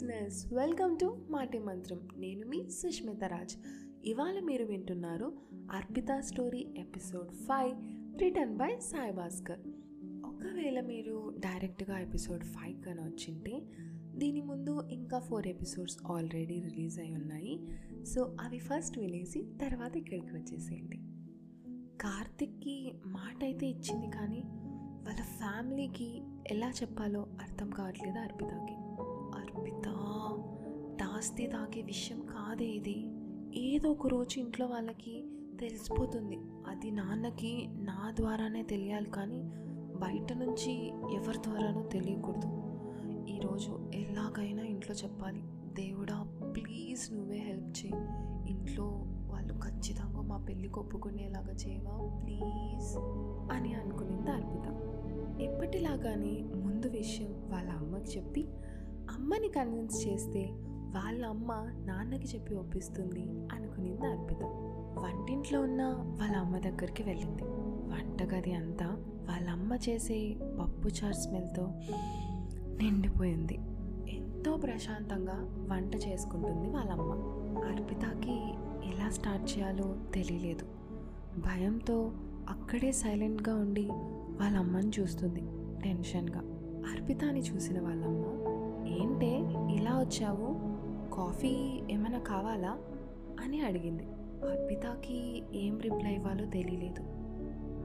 Listeners welcome to మాటి మంత్రం నేను మీ సుష్మిత రాజ్. ఇవాళ మీరు వింటున్నారు Arpita story episode five written by Sai Bhaskar. ఒకవేళ మీరు డైరెక్ట్గా ఎపిసోడ్ ఫైవ్ కానీ వచ్చింటే దీని ముందు ఇంకా ఫోర్ ఎపిసోడ్స్ ఆల్రెడీ రిలీజ్ అయి ఉన్నాయి. సో అవి ఫస్ట్ వినేసి తర్వాత ఇక్కడికి వచ్చేసేయండి. కార్తిక్కి మాట అయితే ఇచ్చింది కానీ వాళ్ళ ఫ్యామిలీకి ఎలా చెప్పాలో అర్థం కావట్లేదు అర్పితకి? అర్పిత దాస్తే దాగే విషయం కాదే ఇది. ఏదో ఒక రోజు ఇంట్లో వాళ్ళకి తెలిసిపోతుంది. అది నాన్నకి నా ద్వారానే తెలియాలి కానీ బయట నుంచి ఎవరి ద్వారానో తెలియకూడదు. ఈరోజు ఎలాగైనా ఇంట్లో చెప్పాలి. దేవుడా ప్లీజ్ నువ్వే హెల్ప్ చేయి. ఇంట్లో వాళ్ళు ఖచ్చితంగా మా పెళ్ళికి ఒప్పుకునేలాగా చేయవా? ప్లీజ్ అని అనుకునింది అర్పిత. ఎప్పటిలాగానే ముందు విషయం వాళ్ళ అమ్మకి చెప్పి అమ్మని కన్విన్స్ చేస్తే వాళ్ళ అమ్మ నాన్నకి చెప్పి ఒప్పిస్తుంది అనుకునింది అర్పిత. వంటింట్లో ఉన్న వాళ్ళ అమ్మ దగ్గరికి వెళ్ళింది. వంటగది అంతా వాళ్ళ అమ్మ చేసే పప్పు చార్ స్మెల్తో నిండిపోయింది. ఎంతో ప్రశాంతంగా వంట చేసుకుంటుంది వాళ్ళమ్మ అర్పితకి ఎలా స్టార్ట్ చేయాలో తెలియలేదు. భయంతో అక్కడే సైలెంట్గా ఉండి వాళ్ళ అమ్మని చూస్తుంది. టెన్షన్గా అర్పితాని చూసిన వాళ్ళమ్మ ఏంటే ఇలా వచ్చావు? కాఫీ ఏమైనా కావాలా? అని అడిగింది. అర్పితకి ఏం రిప్లై ఇవ్వాలో తెలియలేదు.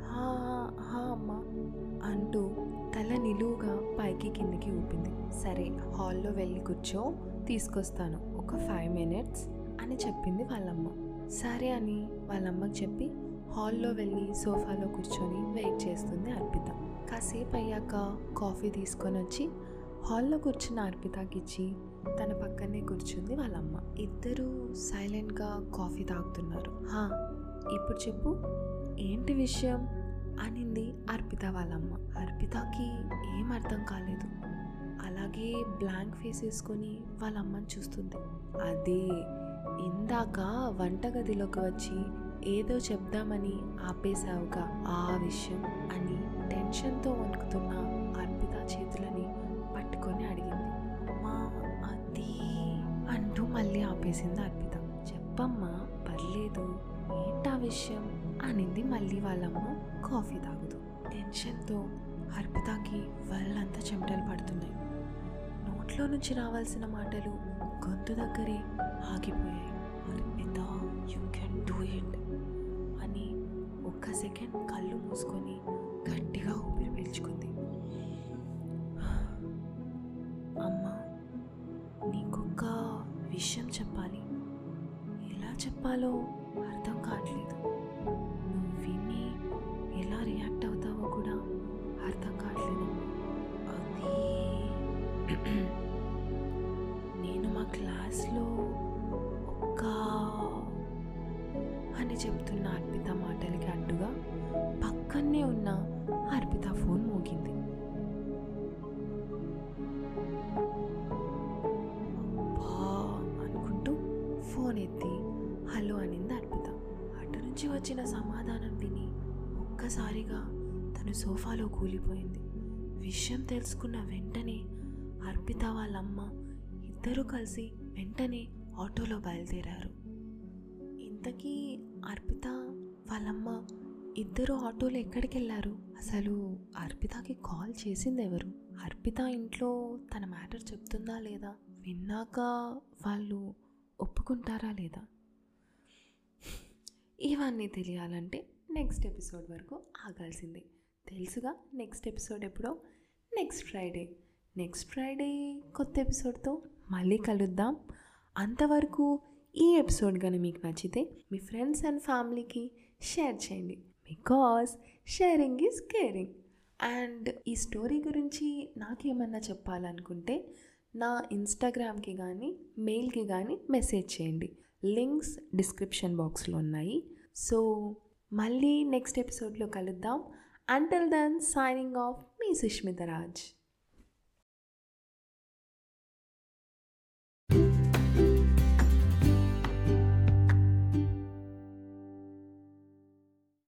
హా హా అమ్మా అంటూ తల నిలువుగా పైకి కిందికి ఊపింది. సరే హాల్లో వెళ్ళి కూర్చో తీసుకొస్తాను. ఒక ఫైవ్ మినిట్స్ అని చెప్పింది వాళ్ళమ్మ. సరే అని వాళ్ళమ్మకి చెప్పి హాల్లో వెళ్ళి సోఫాలో కూర్చొని వెయిట్ చేస్తుంది అర్పిత. కాసేపు అయ్యాక కాఫీ తీసుకొని వచ్చి హాల్లో కూర్చున్న అర్పితకి ఇచ్చి తన పక్కనే కూర్చుంది వాళ్ళమ్మ. ఇద్దరూ సైలెంట్గా కాఫీ తాగుతున్నారు. హా ఇప్పుడు చెప్పు ఏంటి విషయం? అనింది అర్పిత వాళ్ళమ్మ. అర్పితకి ఏం అర్థం కాలేదు. అలాగే బ్లాంక్ ఫేస్ వేసుకొని వాళ్ళ అమ్మని చూస్తుంది. అదే ఇందాక వంటగదిలోకి వచ్చి ఏదో చెప్దామని ఆపేశావుగా ఆ విషయం అని టెన్షన్తో వణుకుతున్న అర్పిత చేతులని పట్టుకొని అడిగింది. అమ్మా అది అంటూ మళ్ళీ ఆపేసింది అర్పిత. చెప్పమ్మా పర్లేదు. ఏంటా విషయం? అనింది మళ్ళీ వాళ్ళమ్మ. కాఫీ తాగుతూ టెన్షన్తో అర్పితకి వాళ్ళంతా చెమటలు పడుతున్నాయి. నోట్లో నుంచి రావాల్సిన మాటలు గొంతు దగ్గరే ఆగిపోయాయి. Arpita you can do it అని ఒక్క సెకండ్ కళ్ళు మూసుకొని గట్టిగా ఊపిరి పీల్చుకుంది. విషయం చెప్పాలి. ఎలా చెప్పాలో అర్థం కావట్లేదు. నువ్వు విని ఎలా రియాక్ట్ అవుతావో కూడా అర్థం కావట్లేదు. అది నేను మా క్లాస్లో ఒక్క అని చెప్తున్న అర్పిత మాటలకి అడ్డుగా పక్కనే ఉన్న అర్పిత ఫోన్ మోగింది. నుంచి వచ్చిన సమాధానం విని ఒక్కసారిగా తను సోఫాలో కూలిపోయింది. విషయం తెలుసుకున్న వెంటనే అర్పిత వాళ్ళమ్మ ఇద్దరూ కలిసి వెంటనే ఆటోలో బయలుదేరారు. ఇంతకీ అర్పిత వాళ్ళమ్మ ఇద్దరు ఆటోలు ఎక్కడికి వెళ్ళారు అసలు అర్పితకి కాల్ చేసింది ఎవరు? అర్పిత ఇంట్లో తన మ్యాటర్ చెప్తుందా లేదా? విన్నాక వాళ్ళు ఒప్పుకుంటారా లేదా? ఇవన్నీ తెలియాలంటే నెక్స్ట్ ఎపిసోడ్ వరకు ఆగాల్సిందే. తెలుసుగా నెక్స్ట్ ఎపిసోడ్ ఎప్పుడో? Next Friday. నెక్స్ట్ ఫ్రైడే కొత్త ఎపిసోడ్తో మళ్ళీ కలుద్దాం. అంతవరకు ఈ ఎపిసోడ్ కానీ మీకు నచ్చితే మీ ఫ్రెండ్స్ అండ్ ఫ్యామిలీకి షేర్ చేయండి. Because sharing is caring. And ఈ స్టోరీ గురించి నాకేమన్నా చెప్పాలనుకుంటే నా ఇన్స్టాగ్రామ్కి కానీ మెయిల్కి కానీ మెసేజ్ చేయండి. లింక్స్ డిస్క్రిప్షన్ బాక్స్లో ఉన్నాయి. సో మళ్ళీ నెక్స్ట్ ఎపిసోడ్లో కలుద్దాం. అంటల్ దెన్ సైనింగ్ ఆఫ్ మీ సుష్మిత రాజ్.